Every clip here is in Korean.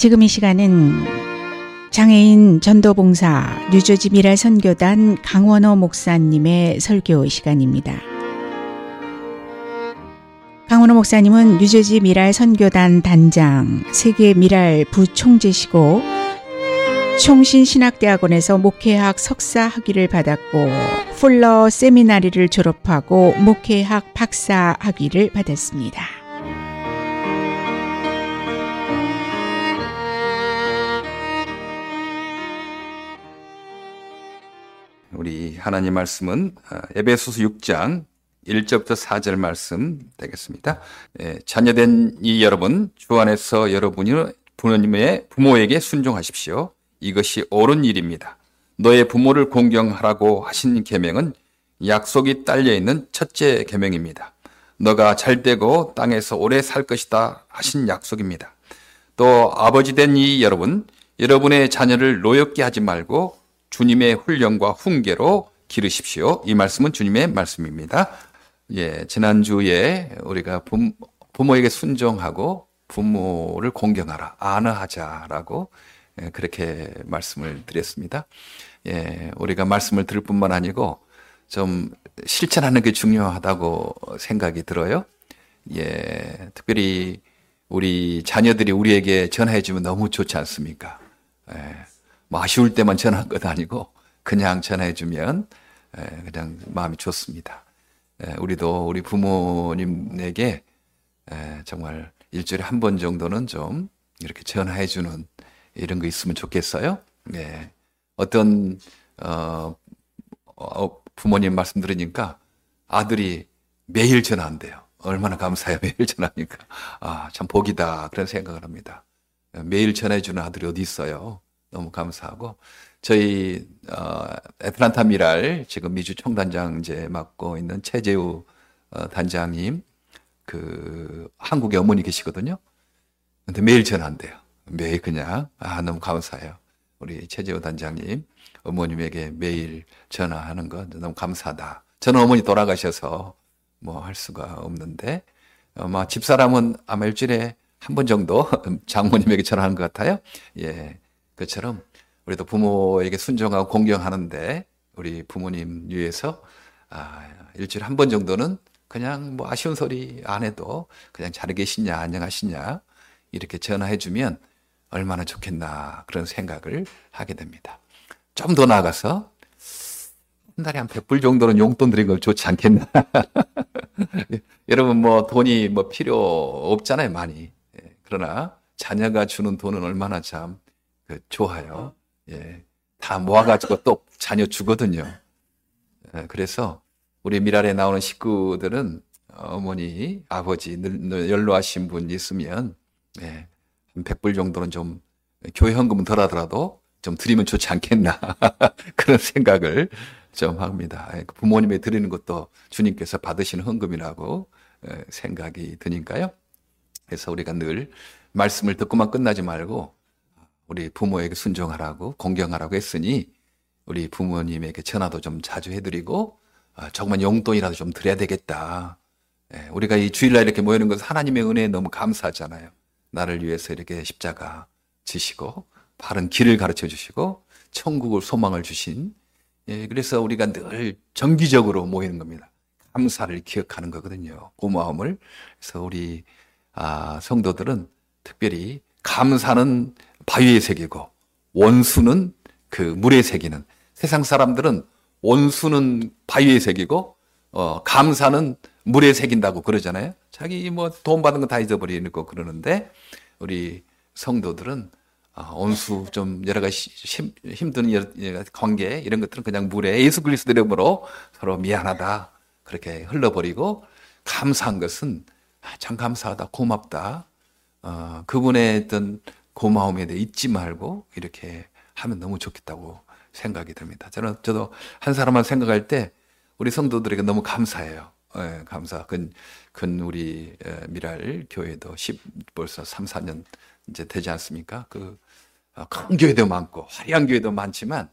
지금 이 시간은 장애인 전도봉사 뉴저지 미랄 선교단 강원호 목사님의 설교 시간입니다. 강원호 목사님은 뉴저지 미랄 선교단 단장, 세계 미랄 부총재시고 총신신학대학원에서 목회학 석사 학위를 받았고 풀러 세미나리를 졸업하고 목회학 박사 학위를 받았습니다. 우리 하나님 말씀은 어, 에베소서 6장 1절부터 4절 말씀 되겠습니다. 예, 자녀된 이 여러분 주 안에서 여러분이 부모님의 부모에게 순종하십시오. 이것이 옳은 일입니다. 너의 부모를 공경하라고 하신 계명은 약속이 딸려 있는 첫째 계명입니다. 너가 잘되고 땅에서 오래 살 것이다 하신 약속입니다. 또 아버지 된 이 여러분, 여러분의 자녀를 노엽게 하지 말고 주님의 훈련과 훈계로 기르십시오. 이 말씀은 주님의 말씀입니다. 예, 지난주에 우리가 부모, 에게 순종하고 부모를 공경하라, 안어하자라고 예, 그렇게 말씀을 드렸습니다. 예, 우리가 말씀을 들을 뿐만 아니고 좀 실천하는 게 중요하다고 생각이 들어요. 예, 특별히 우리 자녀들이 우리에게 전화해주면 너무 좋지 않습니까? 예, 뭐 아쉬울 때만 전화한 것 아니고 그냥 전화해주면 예, 그냥 마음이 좋습니다. 예, 우리도 우리 부모님에게 예, 정말 일주일에 한 번 정도는 좀 이렇게 전화해 주는 이런 거 있으면 좋겠어요. 예. 어떤 어, 어, 부모님 말씀 들으니까 아들이 매일 전화한대요. 얼마나 감사해요. 매일 전화하니까. 아, 참 복이다. 그런 생각을 합니다. 매일 전화해주는 아들이 어디 있어요. 너무 감사하고. 저희, 어, 애틀란타 미랄, 지금 미주 총단장제 맡고 있는 최재우 어, 단장님, 그, 한국에 어머니 계시거든요. 근데 매일 전화한대요. 매일 그냥 아 너무 감사해요. 우리 최재호 단장님 어머님에게 매일 전화하는 거 너무 감사하다. 저는 어머니 돌아가셔서 뭐 할 수가 없는데 아마 집사람은 아마 일주일에 한 번 정도 장모님에게 전화하는 것 같아요. 예, 그처럼 우리도 부모에게 순종하고 공경하는데 우리 부모님 위해서 아, 일주일에 한 번 정도는 그냥 뭐 아쉬운 소리 안 해도 그냥 잘 계시냐 안녕하시냐 이렇게 전화해 주면 얼마나 좋겠나 그런 생각을 하게 됩니다. 좀 더 나아가서 한 달에 한 100불 정도는 용돈 드린 걸 좋지 않겠나. 여러분 뭐 돈이 뭐 필요 없잖아요, 많이. 예, 그러나 자녀가 주는 돈은 얼마나 참 그 좋아요. 예. 다 모아가지고 또 자녀 주거든요. 예, 그래서 우리 미랄에 나오는 식구들은 어머니, 아버지, 연로하신 분 있으면 예, 한 100불 정도는 좀 교회 헌금은 덜 하더라도 좀 드리면 좋지 않겠나. 그런 생각을 좀 합니다. 그 부모님에 드리는 것도 주님께서 받으시는 헌금이라고 생각이 드니까요. 그래서 우리가 늘 말씀을 듣고만 끝나지 말고 우리 부모에게 순종하라고 공경하라고 했으니 우리 부모님에게 전화도 좀 자주 해드리고 아, 조금만 용돈이라도 좀 드려야 되겠다. 우리가 이 주일날 이렇게 모이는 것은 하나님의 은혜에 너무 감사하잖아요. 나를 위해서 이렇게 십자가 지시고 바른 길을 가르쳐 주시고 천국을 소망을 주신 예, 그래서 우리가 늘 정기적으로 모이는 겁니다. 감사를 기억하는 거거든요. 고마움을. 그래서 우리 아, 성도들은 특별히 감사는 바위에 새기고 원수는 그 물에 새기는 세상 사람들은 원수는 바위에 새기고 어, 감사는 물에 새긴다고 그러잖아요. 자기 뭐돈 받은 거 다 잊어버리는 거 그러는데 우리 성도들은 아, 온수 좀 여러 가지 힘든 관계 이런 것들은 그냥 물에 예수 그리스도 이름으로 서로 미안하다 그렇게 흘러버리고 감사한 것은 아, 참 감사하다 고맙다 어, 그분의 어떤 고마움에 대해 잊지 말고 이렇게 하면 너무 좋겠다고 생각이 듭니다. 저는 저도 한 사람만 생각할 때 우리 성도들에게 너무 감사해요. 예, 감사. 근, 근 우리 미랄 교회도 10, 벌써 3, 4년 이제 되지 않습니까? 그, 어, 큰 교회도 많고, 화려한 교회도 많지만,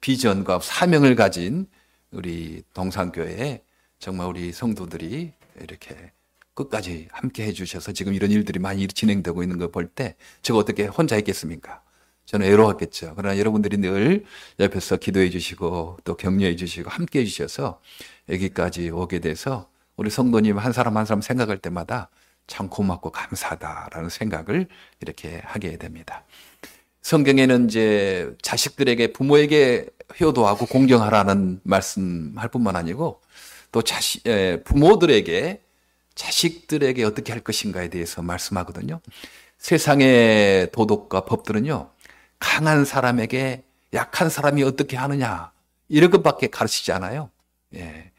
비전과 사명을 가진 우리 동산교회에 정말 우리 성도들이 이렇게 끝까지 함께 해주셔서 지금 이런 일들이 많이 진행되고 있는 걸 볼 때 제가 어떻게 혼자 있겠습니까? 저는 외로웠겠죠. 그러나 여러분들이 늘 옆에서 기도해 주시고 또 격려해 주시고 함께 해 주셔서 여기까지 오게 돼서 우리 성도님 한 사람 한 사람 생각할 때마다 참 고맙고 감사하다라는 생각을 이렇게 하게 됩니다. 성경에는 이제 자식들에게 부모에게 효도하고 공경하라는 말씀할 뿐만 아니고 또 자식 부모들에게 자식들에게 어떻게 할 것인가에 대해서 말씀하거든요. 세상의 도덕과 법들은요. 강한 사람에게 약한 사람이 어떻게 하느냐 이런 것밖에 가르치지 않아요. 예.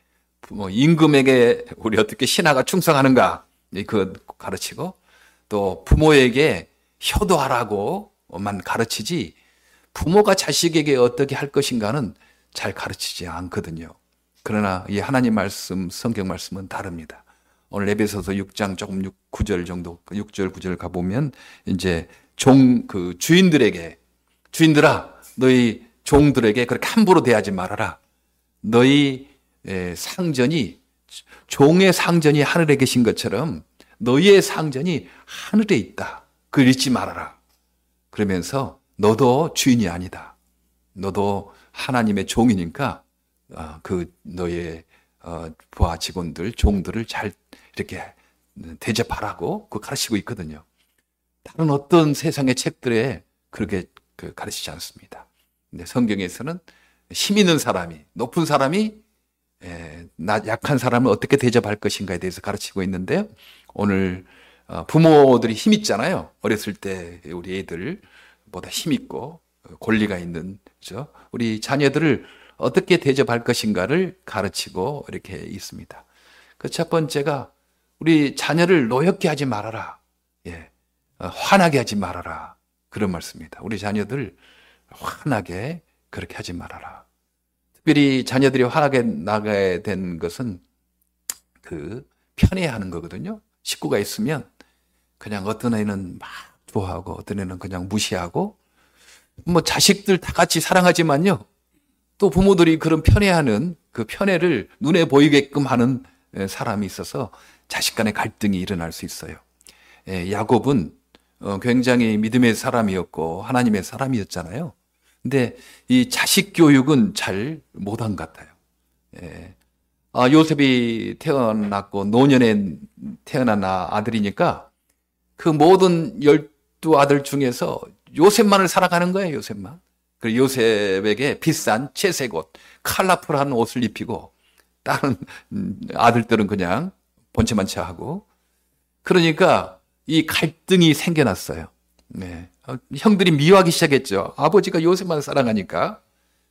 뭐 임금에게 우리 어떻게 신하가 충성하는가 그 가르치고 또 부모에게 효도하라고만 가르치지 부모가 자식에게 어떻게 할 것인가는 잘 가르치지 않거든요. 그러나 이 하나님 말씀, 성경 말씀은 다릅니다. 오늘 에베소서 6장 조금 6, 9절 정도, 6절, 9절 가 보면 이제 종, 그 주인들에게 주인들아, 너희 종들에게 그렇게 함부로 대하지 말아라. 너희 상전이 종의 상전이 하늘에 계신 것처럼 너희의 상전이 하늘에 있다. 그걸 잊지 말아라. 그러면서 너도 주인이 아니다. 너도 하나님의 종이니까 어, 그 너의 어, 부하 직원들, 종들을 잘 이렇게 대접하라고 그 가르치고 있거든요. 다른 어떤 세상의 책들에 그렇게 그 가르치지 않습니다. 근데 성경에서는 힘 있는 사람이, 높은 사람이 에, 나 약한 사람을 어떻게 대접할 것인가에 대해서 가르치고 있는데요. 오늘 어, 부모들이 힘 있잖아요. 어렸을 때 우리 애들보다 힘 있고 권리가 있는 그죠? 우리 자녀들을 어떻게 대접할 것인가를 가르치고 이렇게 있습니다. 그 첫 번째가 우리 자녀를 노엽게 하지 말아라. 예. 어, 화나게 하지 말아라. 그런 말씀입니다. 우리 자녀들 화나게 그렇게 하지 말아라. 특별히 자녀들이 화나게 나가야 된 것은 그 편애하는 거거든요. 식구가 있으면 그냥 어떤 애는 막 좋아하고 어떤 애는 그냥 무시하고 뭐 자식들 다 같이 사랑하지만요. 또 부모들이 그런 편애하는 그 편애를 눈에 보이게끔 하는 사람이 있어서 자식 간의 갈등이 일어날 수 있어요. 야곱은 어, 굉장히 믿음의 사람이었고 하나님의 사람이었잖아요. 근데 이 자식 교육은 잘 못한 것 같아요. 예. 아, 요셉이 태어났고 노년에 태어난 아들이니까 그 모든 열두 아들 중에서 요셉만을 살아가는 거예요, 요셉만. 그 요셉에게 비싼 채색 옷, 칼라풀한 옷을 입히고 다른 아들들은 그냥 번체만치 하고 그러니까 이 갈등이 생겨났어요. 네. 어, 형들이 미워하기 시작했죠. 아버지가 요셉만 사랑하니까.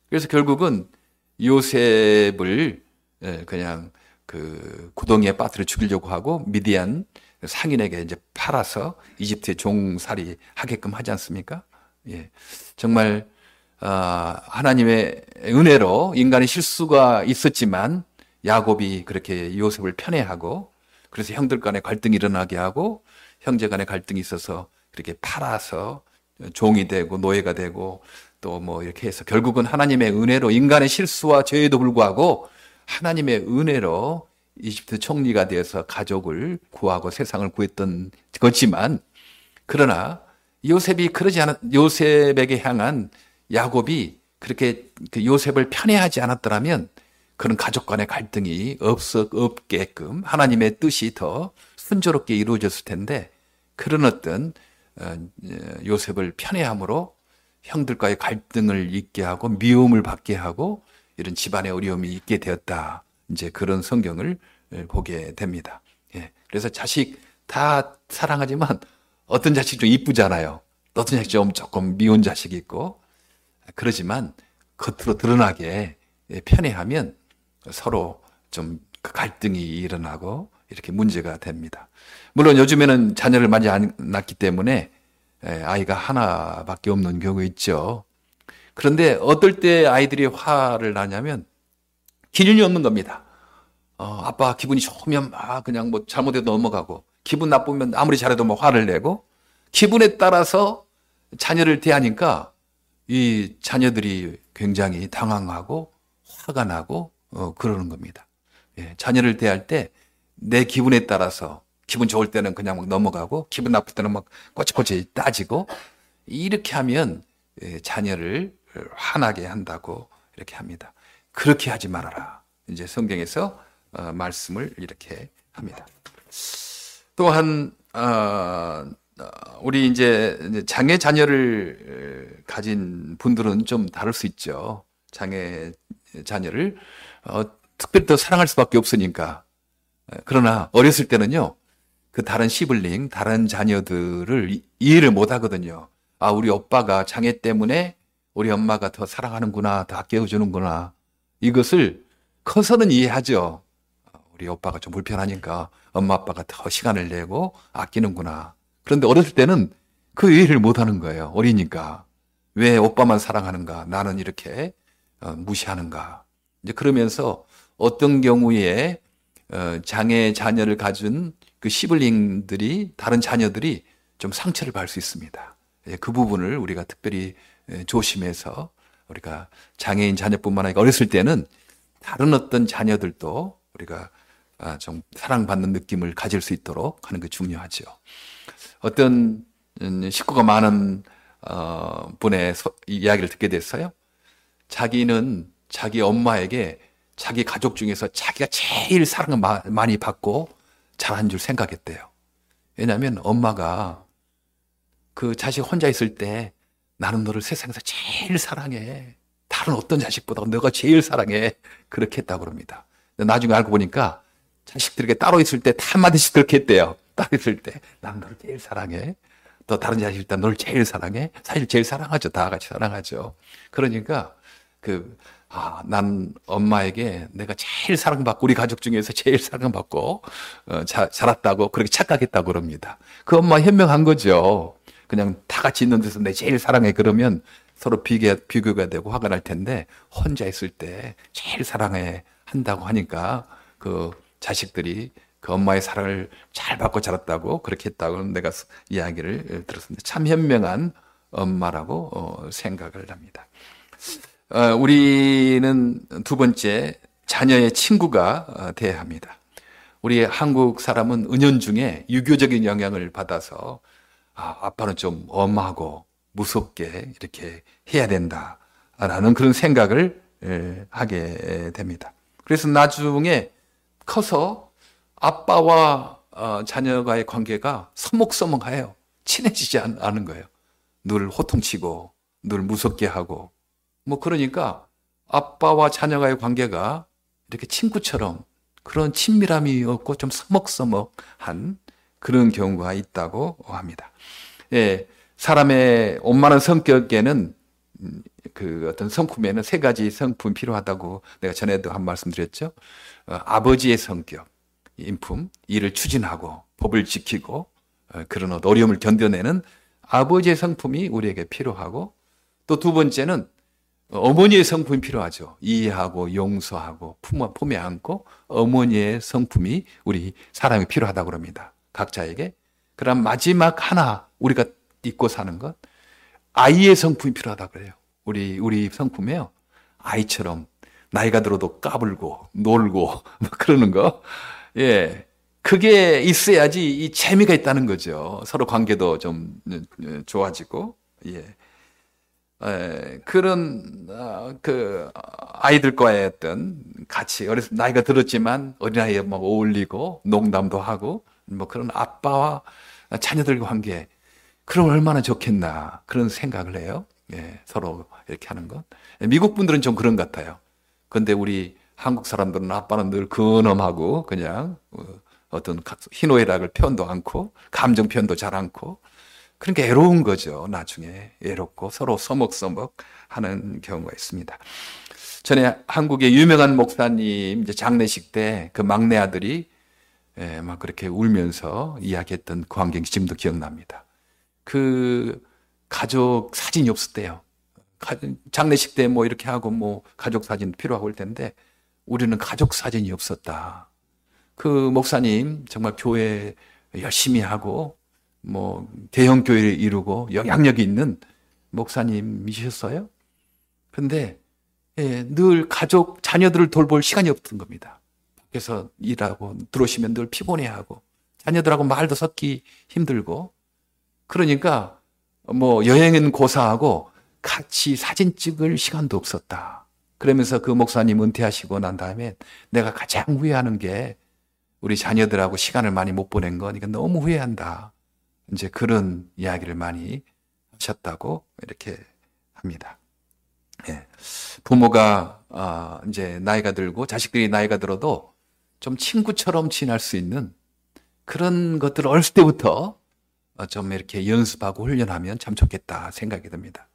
그래서 결국은 요셉을 예, 그냥 그 구덩이에 빠뜨려 죽이려고 하고 미디안 상인에게 이제 팔아서 이집트에 종살이 하게끔 하지 않습니까? 예. 정말 아, 하나님의 은혜로 인간의 실수가 있었지만 야곱이 그렇게 요셉을 편애하고 그래서 형들 간에 갈등이 일어나게 하고 형제 간에 갈등이 있어서 그렇게 팔아서 종이 되고 노예가 되고 또 뭐 이렇게 해서 결국은 하나님의 은혜로 인간의 실수와 죄에도 불구하고 하나님의 은혜로 이집트 총리가 되어서 가족을 구하고 세상을 구했던 거지만 그러나 요셉이 그러지 않았 요셉에게 향한 야곱이 그렇게 그 요셉을 편애하지 않았더라면 그런 가족 간의 갈등이 없어 없게끔 하나님의 뜻이 더 순조롭게 이루어졌을 텐데 그런 어떤 어, 요셉을 편애함으로 형들과의 갈등을 있게 하고 미움을 받게 하고 이런 집안의 어려움이 있게 되었다. 이제 그런 성경을 보게 됩니다. 예. 그래서 자식 다 사랑하지만 어떤 자식 좀 이쁘잖아요. 어떤 자식 좀 조금 미운 자식이 있고 그러지만 겉으로 드러나게 편애하면 서로 좀그 갈등이 일어나고 이렇게 문제가 됩니다. 물론 요즘에는 자녀를 많이 안 낳기 때문에 아이가 하나밖에 없는 경우 있죠. 그런데 어떨 때 아이들이 화를 나냐면 기준이 없는 겁니다. 어, 아빠 기분이 좋으면 막 그냥 뭐 잘못해도 넘어가고 기분 나쁘면 아무리 잘해도 뭐 화를 내고 기분에 따라서 자녀를 대하니까 이 자녀들이 굉장히 당황하고 화가 나고 어, 그러는 겁니다. 예, 자녀를 대할 때 내 기분에 따라서 기분 좋을 때는 그냥 막 넘어가고 기분 나쁠 때는 막 꼬치꼬치 따지고 이렇게 하면 예, 자녀를 화나게 한다고 이렇게 합니다. 그렇게 하지 말아라. 이제 성경에서 어, 말씀을 이렇게 합니다. 또한 어, 우리 이제 장애 자녀를 가진 분들은 좀 다를 수 있죠. 장애 자녀를 어, 특별히 더 사랑할 수밖에 없으니까. 그러나 어렸을 때는요, 그 다른 시블링, 다른 자녀들을 이해를 못 하거든요. 아, 우리 오빠가 장애 때문에 우리 엄마가 더 사랑하는구나, 더 아껴주는구나. 이것을 커서는 이해하죠. 우리 오빠가 좀 불편하니까 엄마 아빠가 더 시간을 내고 아끼는구나. 그런데 어렸을 때는 그 이해를 못 하는 거예요. 어리니까. 왜 오빠만 사랑하는가? 나는 이렇게 어, 무시하는가? 이제 그러면서 어떤 경우에 어, 장애 자녀를 가진 그 시블링들이 다른 자녀들이 좀 상처를 받을 수 있습니다. 예, 그 부분을 우리가 특별히 예, 조심해서 우리가 장애인 자녀뿐만 아니라 어렸을 때는 다른 어떤 자녀들도 우리가 아, 좀 사랑받는 느낌을 가질 수 있도록 하는 게 중요하죠. 어떤 음, 식구가 많은 어, 분의 이야기를 듣게 됐어요. 자기는 자기 엄마에게 자기 가족 중에서 자기가 제일 사랑을 많이 받고 잘한 줄 생각했대요. 왜냐하면 엄마가 그 자식 혼자 있을 때 나는 너를 세상에서 제일 사랑해. 다른 어떤 자식보다 너가 제일 사랑해. 그렇게 했다고 그럽니다. 나중에 알고 보니까 자식들에게 따로 있을 때 한마디씩 그렇게 했대요. 따로 있을 때 나는 너를 제일 사랑해. 또 다른 자식 일단 너를 제일 사랑해. 사실 제일 사랑하죠. 다 같이 사랑하죠. 그러니까 그 아, 난 엄마에게 내가 제일 사랑받고 우리 가족 중에서 제일 사랑받고 어, 자, 자랐다고 그렇게 착각했다고 그럽니다. 그 엄마 현명한 거죠. 그냥 다 같이 있는 데서 내 제일 사랑해 그러면 서로 비교, 비교가 되고 화가 날 텐데 혼자 있을 때 제일 사랑해 한다고 하니까 그 자식들이 그 엄마의 사랑을 잘 받고 자랐다고 그렇게 했다고 내가 이야기를 들었습니다. 참 현명한 엄마라고 어, 생각을 합니다. 어, 우리는 두 번째 자녀의 친구가 어, 돼야 합니다. 우리 한국 사람은 은연중에 유교적인 영향을 받아서 아, 아빠는 좀 엄하고 무섭게 이렇게 해야 된다라는 그런 생각을 하게 됩니다. 그래서 나중에 커서 아빠와 어, 자녀가의 관계가 서먹서먹해요. 친해지지 않는 거예요. 늘 호통치고 늘 무섭게 하고 뭐 그러니까 아빠와 자녀가의 관계가 이렇게 친구처럼 그런 친밀함이 없고 좀 서먹서먹한 그런 경우가 있다고 합니다. 예, 사람의 온만한 성격에는 그 어떤 성품에는 세 가지 성품이 필요하다고 내가 전에도 한 말씀 드렸죠. 어, 아버지의 성격, 인품, 일을 추진하고 법을 지키고 어, 그런 어려움을 견뎌내는 아버지의 성품이 우리에게 필요하고 또 두 번째는 어머니의 성품이 필요하죠. 이해하고 용서하고 품어, 품에 안고 어머니의 성품이 우리 사람이 필요하다고 그럽니다. 각자에게. 그럼 마지막 하나 우리가 잊고 사는 것 아이의 성품이 필요하다 그래요. 우리 우리 성품에요. 아이처럼 나이가 들어도 까불고 놀고 뭐 그러는 거. 예. 그게 있어야지 이 재미가 있다는 거죠. 서로 관계도 좀 좋아지고. 예. 에, 그런 어, 그 아이들과의 어떤 같이 어렸을 나이가 들었지만 어린아이에 막 어울리고 농담도 하고 뭐 그런 아빠와 자녀들과 관계 그럼 얼마나 좋겠나 그런 생각을 해요. 예, 서로 이렇게 하는 것. 미국 분들은 좀 그런 것 같아요. 근데 우리 한국 사람들은 아빠는 늘 근엄하고 그냥 어, 어떤 희노애락을 표현도 않고 감정 표현도 잘 않고 그러니까 애로운 거죠. 나중에 애롭고 서로 서먹서먹 하는 경우가 있습니다. 전에 한국의 유명한 목사님 이제 장례식 때 그 막내 아들이 예, 막 그렇게 울면서 이야기했던 그 광경이 지금도 기억납니다. 그 가족 사진이 없었대요. 장례식 때 뭐 이렇게 하고 뭐 가족 사진 필요하고 할 텐데 우리는 가족 사진이 없었다. 그 목사님 정말 교회 열심히 하고 뭐 대형 교회를 이루고 영향력이 있는 목사님이셨어요. 근데 예, 늘 가족 자녀들을 돌볼 시간이 없던 겁니다. 밖에서 일하고 들어오시면 늘 피곤해하고 자녀들하고 말도 섞기 힘들고 그러니까 뭐 여행은 고사하고 같이 사진 찍을 시간도 없었다. 그러면서 그 목사님 은퇴하시고 난 다음에 내가 가장 후회하는 게 우리 자녀들하고 시간을 많이 못 보낸 거니까 너무 후회한다. 이제 그런 이야기를 많이 하셨다고 이렇게 합니다. 예. 부모가 아, 이제 나이가 들고 자식들이 나이가 들어도 좀 친구처럼 지낼 수 있는 그런 것들을 어렸을 때부터 좀 이렇게 연습하고 훈련하면 참 좋겠다 생각이 듭니다.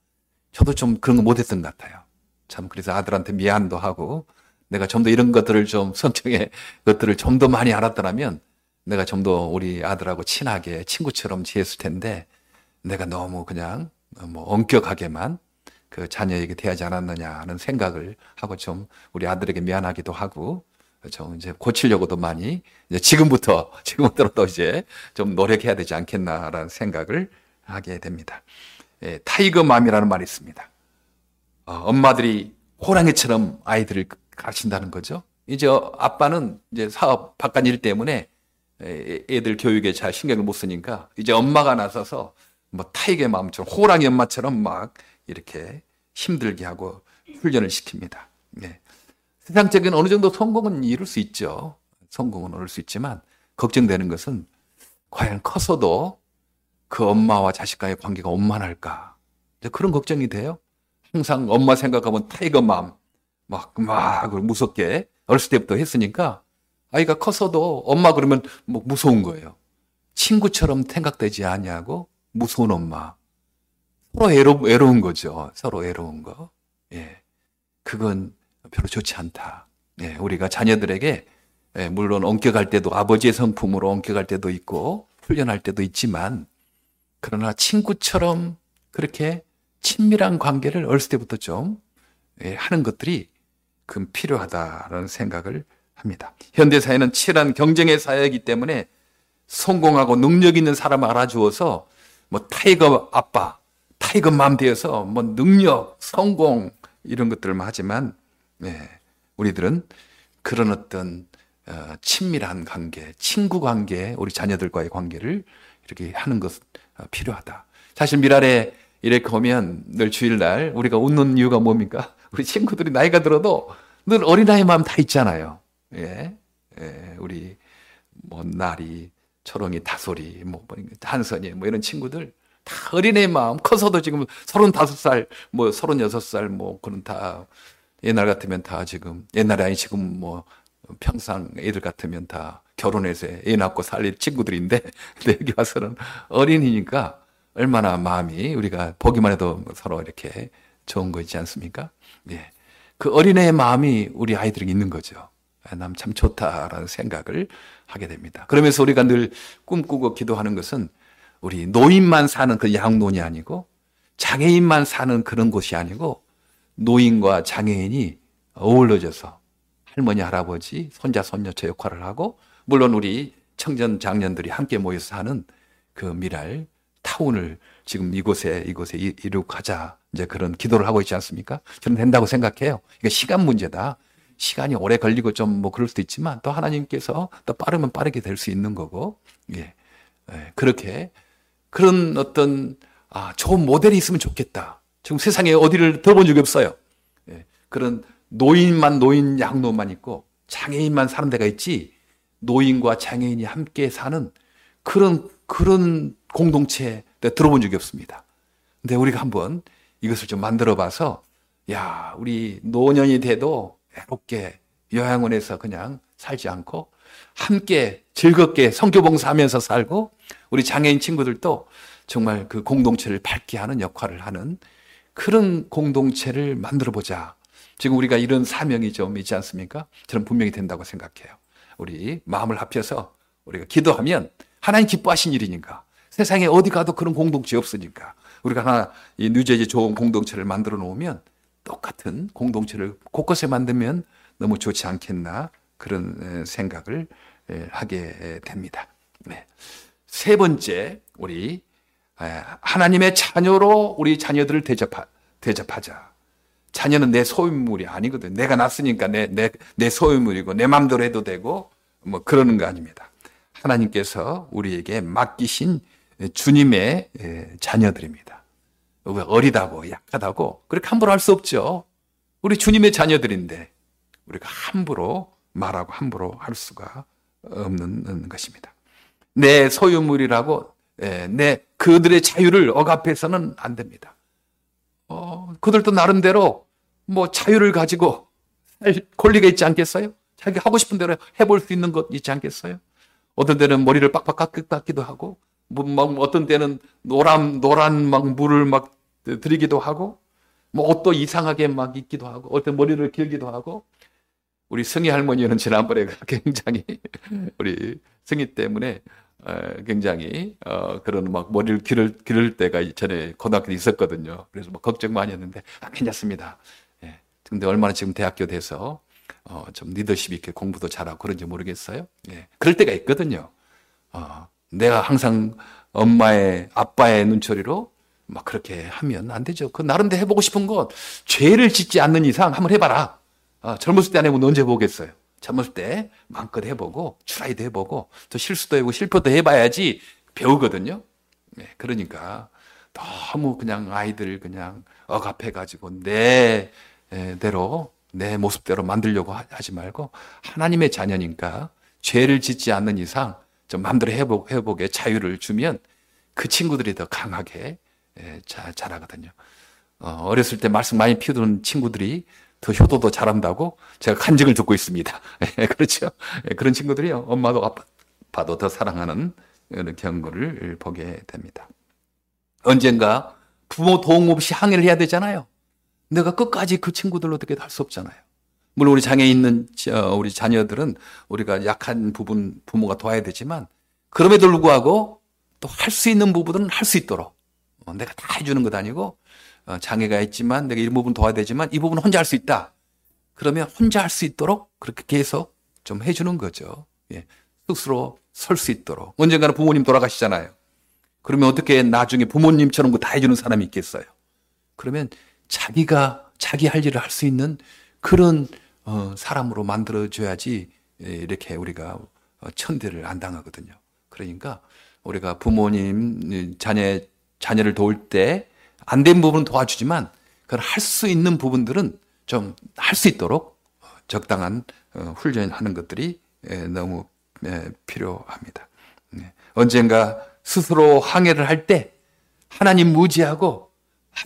저도 좀 그런 거 못했던 것 같아요. 참 그래서 아들한테 미안도 하고 내가 좀 더 이런 것들을 좀 성경의 것들을 좀 더 많이 알았더라면 내가 좀 더 우리 아들하고 친하게 친구처럼 지냈을 텐데 내가 너무 그냥 뭐 엄격하게만 그 자녀에게 대하지 않았느냐 하는 생각을 하고 좀 우리 아들에게 미안하기도 하고 좀 이제 고치려고도 많이 이제 지금부터 지금부터 이제 좀 노력해야 되지 않겠나라는 생각을 하게 됩니다. 예, tiger mom이라는 말이 있습니다. 어, 엄마들이 호랑이처럼 아이들을 가르친다는 거죠. 이제 아빠는 이제 사업 바깥 일 때문에 애들 교육에 잘 신경을 못 쓰니까 이제 엄마가 나서서 뭐 tiger의 mom처럼 호랑이 엄마처럼 막 이렇게 힘들게 하고 훈련을 시킵니다. 네. 세상적인 어느 정도 성공은 이룰 수 있죠. 성공은 얻을 수 있지만 걱정되는 것은 과연 커서도 그 엄마와 자식 간의 관계가 원만할까? 그런 걱정이 돼요. 항상 엄마 생각하면 tiger mom 막, 막 무섭게 어렸을 때부터 했으니까 아이가 커서도 엄마 그러면 뭐 무서운 거예요. 친구처럼 생각되지 않냐고 무서운 엄마. 서로 애로, 외로운 거죠. 서로 외로운 거. 예. 그건 별로 좋지 않다. 예. 우리가 자녀들에게 예, 물론 엄격할 때도 아버지의 성품으로 엄격할 때도 있고 훈련할 때도 있지만 그러나 친구처럼 그렇게 친밀한 관계를 어렸을 때부터 좀 예, 하는 것들이 그 필요하다는 생각을 합니다. 현대 사회는 치열한 경쟁의 사회이기 때문에 성공하고 능력 있는 사람을 알아주어서 뭐 tiger 아빠, tiger mom 되어서 뭐 능력, 성공 이런 것들만 하지만 네, 우리들은 그런 어떤 어, 친밀한 관계, 친구 관계, 우리 자녀들과의 관계를 이렇게 하는 것 어, 필요하다. 사실 미랄에 이렇게 오면 늘 주일날 우리가 웃는 이유가 뭡니까? 우리 친구들이 나이가 들어도 늘 어린아이 마음 다 있잖아요. 예. 예. 우리 뭐 나리, 초롱이, 다솔이, 뭐, 뭐 한선이 뭐 이런 친구들 다 어린애 마음 커서도 지금 서른다섯 살, 뭐 서른여섯 살, 뭐 그런 다 옛날 같으면 다 지금 옛날에 아니 지금 뭐 평상 애들 같으면 다 결혼해서 애 낳고 살릴 친구들인데 근데 여기 와서는 어린이니까 얼마나 마음이 우리가 보기만 해도 서로 이렇게 좋은 거 있지 않습니까? 예. 그 어린애의 마음이 우리 아이들에게 있는 거죠. 아, 남참 좋다라는 생각을 하게 됩니다. 그러면서 우리가 늘 꿈꾸고 기도하는 것은 우리 노인만 사는 그 양론이 아니고 장애인만 사는 그런 곳이 아니고 노인과 장애인이 어울러져서 할머니, 할아버지, 손자, 손녀처 역할을 하고 물론 우리 청년, 장년들이 함께 모여서 사는 그 미랄 타운을 지금 이곳에 이곳에 이룩하자 이제 그런 기도를 하고 있지 않습니까? 저는 된다고 생각해요. 이게 시간 문제다. 시간이 오래 걸리고 좀 뭐 그럴 수도 있지만 또 하나님께서 또 빠르면 빠르게 될 수 있는 거고 예. 예. 그렇게 그런 어떤 아 좋은 모델이 있으면 좋겠다. 지금 세상에 어디를 들어본 적이 없어요. 예. 그런 노인만 노인 양로만 있고 장애인만 사는 데가 있지 노인과 장애인이 함께 사는 그런 그런 공동체 들어본 적이 없습니다. 근데 우리가 한번 이것을 좀 만들어 봐서 야, 우리 노년이 돼도 외롭게 요양원에서 그냥 살지 않고 함께 즐겁게 성교봉사하면서 살고 우리 장애인 친구들도 정말 그 공동체를 밝게 하는 역할을 하는 그런 공동체를 만들어 보자. 지금 우리가 이런 사명이 좀 있지 않습니까? 저는 분명히 된다고 생각해요. 우리 마음을 합쳐서 우리가 기도하면 하나님 기뻐하신 일이니까 세상에 어디 가도 그런 공동체 없으니까 우리가 하나 이 뉴저지 좋은 공동체를 만들어 놓으면 똑같은 공동체를 곳곳에 만들면 너무 좋지 않겠나 그런 생각을 하게 됩니다. 네. 세 번째 우리 하나님의 자녀로 우리 자녀들을 대접하, 대접하자. 자녀는 내 소유물이 아니거든. 내가 낳았으니까 내, 내, 내 소유물이고 내 맘대로 해도 되고 뭐 그러는 거 아닙니다. 하나님께서 우리에게 맡기신 주님의 자녀들입니다. 어리다고 약하다고 그렇게 함부로 할 수 없죠. 우리 주님의 자녀들인데 우리가 함부로 말하고 함부로 할 수가 없는 것입니다. 내 소유물이라고 내 그들의 자유를 억압해서는 안 됩니다. 어, 그들도 나름대로 뭐 자유를 가지고 권리가 있지 않겠어요? 자기 하고 싶은 대로 해볼 수 있는 것 있지 않겠어요? 어떤 때는 머리를 빡빡 깎기도 하고, 뭐, 막 어떤 때는 노란, 노란 막 물을 막 들이기도 하고, 뭐 옷도 이상하게 막 입기도 하고, 어떤 머리를 길기도 하고, 우리 승희 할머니는 지난번에 굉장히 우리 승희 때문에 어, 굉장히 어, 그런 막 머리를 기를 기를 때가 전에 고등학교 에 있었거든요. 그래서 뭐 걱정 많이 했는데 아, 괜찮습니다. 예. 근데 얼마나 지금 대학교 돼서 어, 좀 리더십 있게 공부도 잘하고 그런지 모르겠어요. 예. 그럴 때가 있거든요. 어, 내가 항상 엄마의, 아빠의 눈초리로 막 그렇게 하면 안 되죠. 그 나름대로 해보고 싶은 것, 죄를 짓지 않는 이상 한번 해봐라. 어, 젊었을 때 안 해보면 언제 보겠어요. 젊었을 때 마음껏 해보고, 트라이도 해보고, 또 실수도 해보고, 실패도 해봐야지 배우거든요. 예, 그러니까 너무 그냥 아이들 그냥 억압해가지고 내 대로 내 모습대로 만들려고 하지 말고 하나님의 자녀니까 죄를 짓지 않는 이상 좀 마음대로 해보, 해보게 자유를 주면 그 친구들이 더 강하게 예, 자, 자라거든요. 어, 어렸을 때 말씀 많이 피우던 친구들이 더 효도도 잘한다고 제가 간증을 듣고 있습니다. 예, 그렇죠. 예, 그런 친구들이요. 엄마도 아빠도 더 사랑하는 그런 경고를 보게 됩니다. 언젠가 부모 도움 없이 항해를 해야 되잖아요. 내가 끝까지 그 친구들로 어떻게 할 수 없잖아요. 물론 우리 장애 있는 우리 자녀들은 우리가 약한 부분 부모가 도와야 되지만 그럼에도 불구하고 또 할 수 있는 부분은 할 수 있도록 어, 내가 다 해주는 것 아니고 어, 장애가 있지만 내가 이 부분 도와야 되지만 이 부분 혼자 할 수 있다. 그러면 혼자 할 수 있도록 그렇게 계속 좀 해주는 거죠. 예. 스스로 설 수 있도록 언젠가는 부모님 돌아가시잖아요. 그러면 어떻게 나중에 부모님처럼 다 해주는 사람이 있겠어요? 그러면 자기가 자기 할 일을 할 수 있는 그런 어, 사람으로 만들어줘야지 예, 이렇게 우리가 어, 천대를 안 당하거든요. 그러니까 우리가 부모님 자녀 자녀를 도울 때 안 된 부분은 도와주지만 그걸 할 수 있는 부분들은 좀 할 수 있도록 적당한 어, 훈련하는 것들이 예, 너무 예, 필요합니다. 네. 언젠가 스스로 항해를 할 때 하나님 무지하고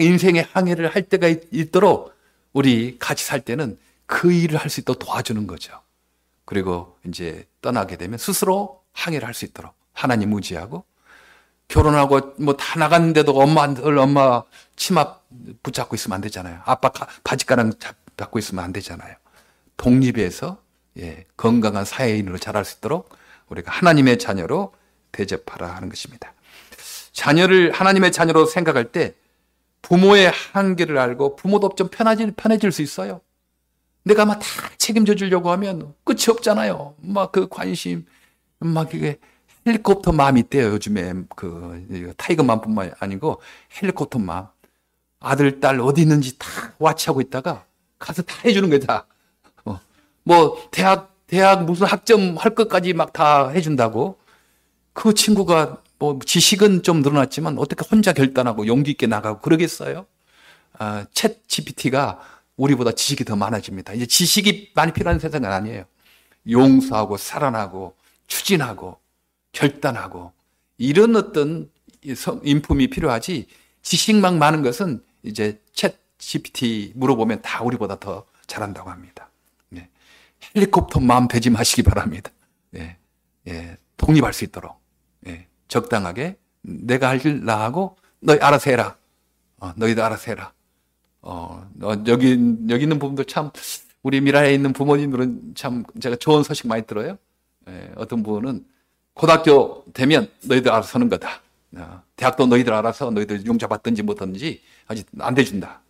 인생의 항해를 할 때가 있도록 우리 같이 살 때는 그 일을 할 수 있도록 도와주는 거죠. 그리고 이제 떠나게 되면 스스로 항해를 할 수 있도록 하나님 무지하고 결혼하고 뭐 다 나갔는데도 엄마를 엄마 치마 붙잡고 있으면 안 되잖아요. 아빠 바지가랑 잡고 있으면 안 되잖아요. 독립해서 예, 건강한 사회인으로 자랄 수 있도록 우리가 하나님의 자녀로 대접하라 하는 것입니다. 자녀를 하나님의 자녀로 생각할 때 부모의 한계를 알고 부모도 좀 편해질, 편해질 수 있어요. 내가 막 다 책임져 주려고 하면 끝이 없잖아요. 막 그 관심, 막 이게 helicopter mom이 있대요. 요즘에 그 tiger mom뿐만 아니고 helicopter mom. 아들, 딸 어디 있는지 다 watch하고 있다가 가서 다 해주는 거다. 어. 뭐 대학 대학 무슨 학점 할 것까지 막 다 해준다고. 그 친구가 뭐 지식은 좀 늘어났지만 어떻게 혼자 결단하고 용기 있게 나가고 그러겠어요? 아, 챗 GPT가 우리보다 지식이 더 많아집니다. 이제 지식이 많이 필요한 세상은 아니에요. 용서하고 살아나고 추진하고 결단하고 이런 어떤 인품이 필요하지 지식만 많은 것은 이제 챗 GPT 물어보면 다 우리보다 더 잘한다고 합니다. 네. 헬리콥터 마음 되지 마시기 바랍니다. 네. 예. 독립할 수 있도록. 예. 적당하게 내가 할 일 나하고 너희 알아서 해라. 어, 너희도 알아서 해라. 어, 여기, 여기 있는 부분도 참, 우리 미라에 있는 부모님들은 참 제가 좋은 소식 많이 들어요. 예, 어떤 분은 고등학교 되면 너희들 알아서 서는 거다. 어, 대학도 너희들 알아서 너희들 용 잡았든지 못하든지 아직 안 돼준다.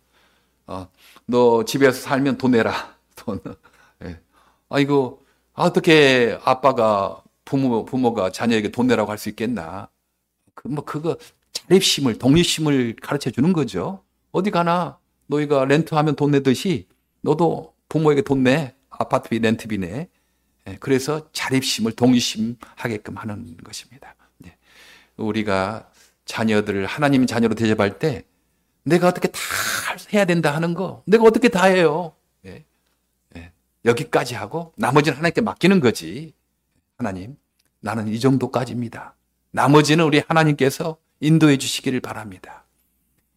어, 너 집에서 살면 돈 내라. 돈. 예. 아이고, 어떻게 아빠가 부모, 부모가 자녀에게 돈 내라고 할 수 있겠나. 그, 뭐, 그거 자립심을, 독립심을 가르쳐 주는 거죠. 어디 가나 너희가 렌트하면 돈 내듯이 너도 부모에게 돈 내. 아파트비, 렌트비 내. 예, 그래서 자립심을 동심하게끔 하는 것입니다. 예. 우리가 자녀들을 하나님 자녀로 대접할 때 내가 어떻게 다 해야 된다 하는 거 내가 어떻게 다 해요. 예. 여기까지 하고 나머지는 하나님께 맡기는 거지. 하나님, 나는 이 정도까지입니다. 나머지는 우리 하나님께서 인도해 주시기를 바랍니다.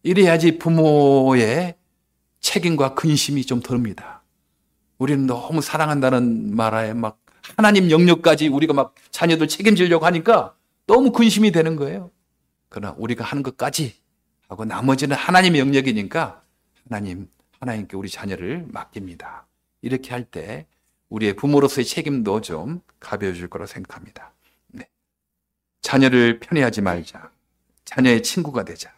이래야지 부모의 책임과 근심이 좀 덜입니다. 우리는 너무 사랑한다는 말에 막 하나님 영역까지 우리가 막 자녀들 책임지려고 하니까 너무 근심이 되는 거예요. 그러나 우리가 하는 것까지 하고 나머지는 하나님의 영역이니까 하나님, 하나님께 우리 자녀를 맡깁니다. 이렇게 할 때 우리의 부모로서의 책임도 좀 가벼워질 거라 생각합니다. 네. 자녀를 편애하지 말자. 자녀의 친구가 되자.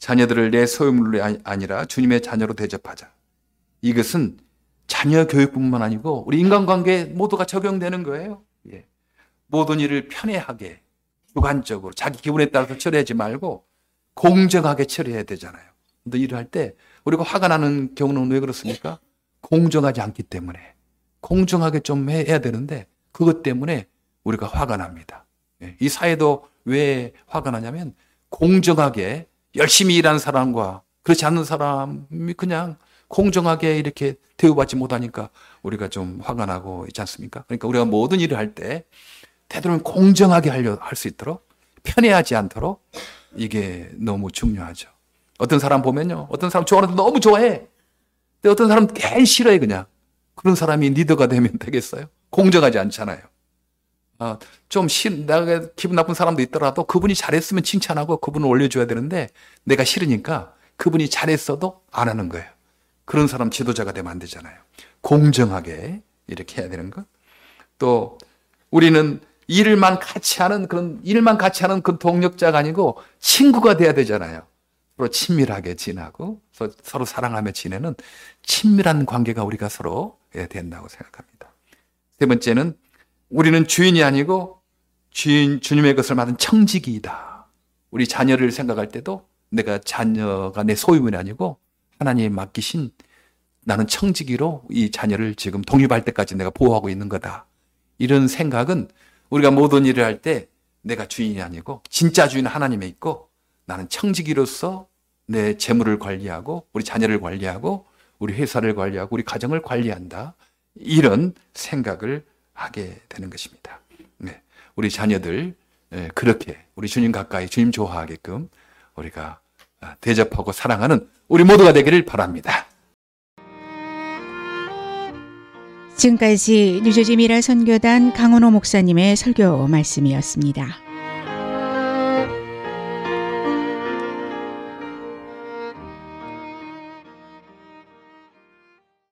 자녀들을 내 소유물로 아니라 주님의 자녀로 대접하자. 이것은 자녀 교육뿐만 아니고 우리 인간관계 모두가 적용되는 거예요. 예. 모든 일을 편애하게 주관적으로 자기 기분에 따라서 처리하지 말고 공정하게 처리해야 되잖아요. 근데 일을 할 때 우리가 화가 나는 경우는 왜 그렇습니까? 공정하지 않기 때문에 공정하게 좀 해야 되는데 그것 때문에 우리가 화가 납니다. 예. 이 사회도 왜 화가 나냐면 공정하게 열심히 일하는 사람과 그렇지 않는 사람이 그냥 공정하게 이렇게 대우받지 못하니까 우리가 좀 화가 나고 있지 않습니까? 그러니까 우리가 모든 일을 할 때 되도록 공정하게 하려 할 수 있도록 편애하지 않도록 이게 너무 중요하죠. 어떤 사람 보면요. 어떤 사람 좋아하는데 너무 좋아해. 근데 어떤 사람 괜히 싫어해 그냥. 그런 사람이 리더가 되면 되겠어요? 공정하지 않잖아요. 아, 좀 싫, 내가 기분 나쁜 사람도 있더라도 그분이 잘했으면 칭찬하고 그분을 올려줘야 되는데 내가 싫으니까 그분이 잘했어도 안 하는 거예요. 그런 사람 지도자가 되면 안 되잖아요. 공정하게 이렇게 해야 되는 거. 또 우리는 일만 같이 하는 그런 일만 같이 하는 그 동력자가 아니고 친구가 돼야 되잖아요. 서로 친밀하게 지나고 서로 사랑하며 지내는 친밀한 관계가 우리가 서로 된다고 생각합니다. 세 번째는 우리는 주인이 아니고 주인 주님의 것을 받은 청지기이다. 우리 자녀를 생각할 때도 내가 자녀가 내 소유물이 아니고 하나님이 맡기신 나는 청지기로 이 자녀를 지금 독립할 때까지 내가 보호하고 있는 거다. 이런 생각은 우리가 모든 일을 할 때 내가 주인이 아니고 진짜 주인은 하나님에 있고 나는 청지기로서 내 재물을 관리하고 우리 자녀를 관리하고 우리 회사를 관리하고 우리 가정을 관리한다. 이런 생각을 하게 되는 것입니다. 네. 우리 자녀들 네, 그렇게 우리 주님 가까이 주님 좋아하게끔 우리가 아, 대접하고 사랑하는 우리 모두가 되기를 바랍니다. 지금까지 뉴저지 미라 선교단 강원호 목사님의 설교 말씀이었습니다.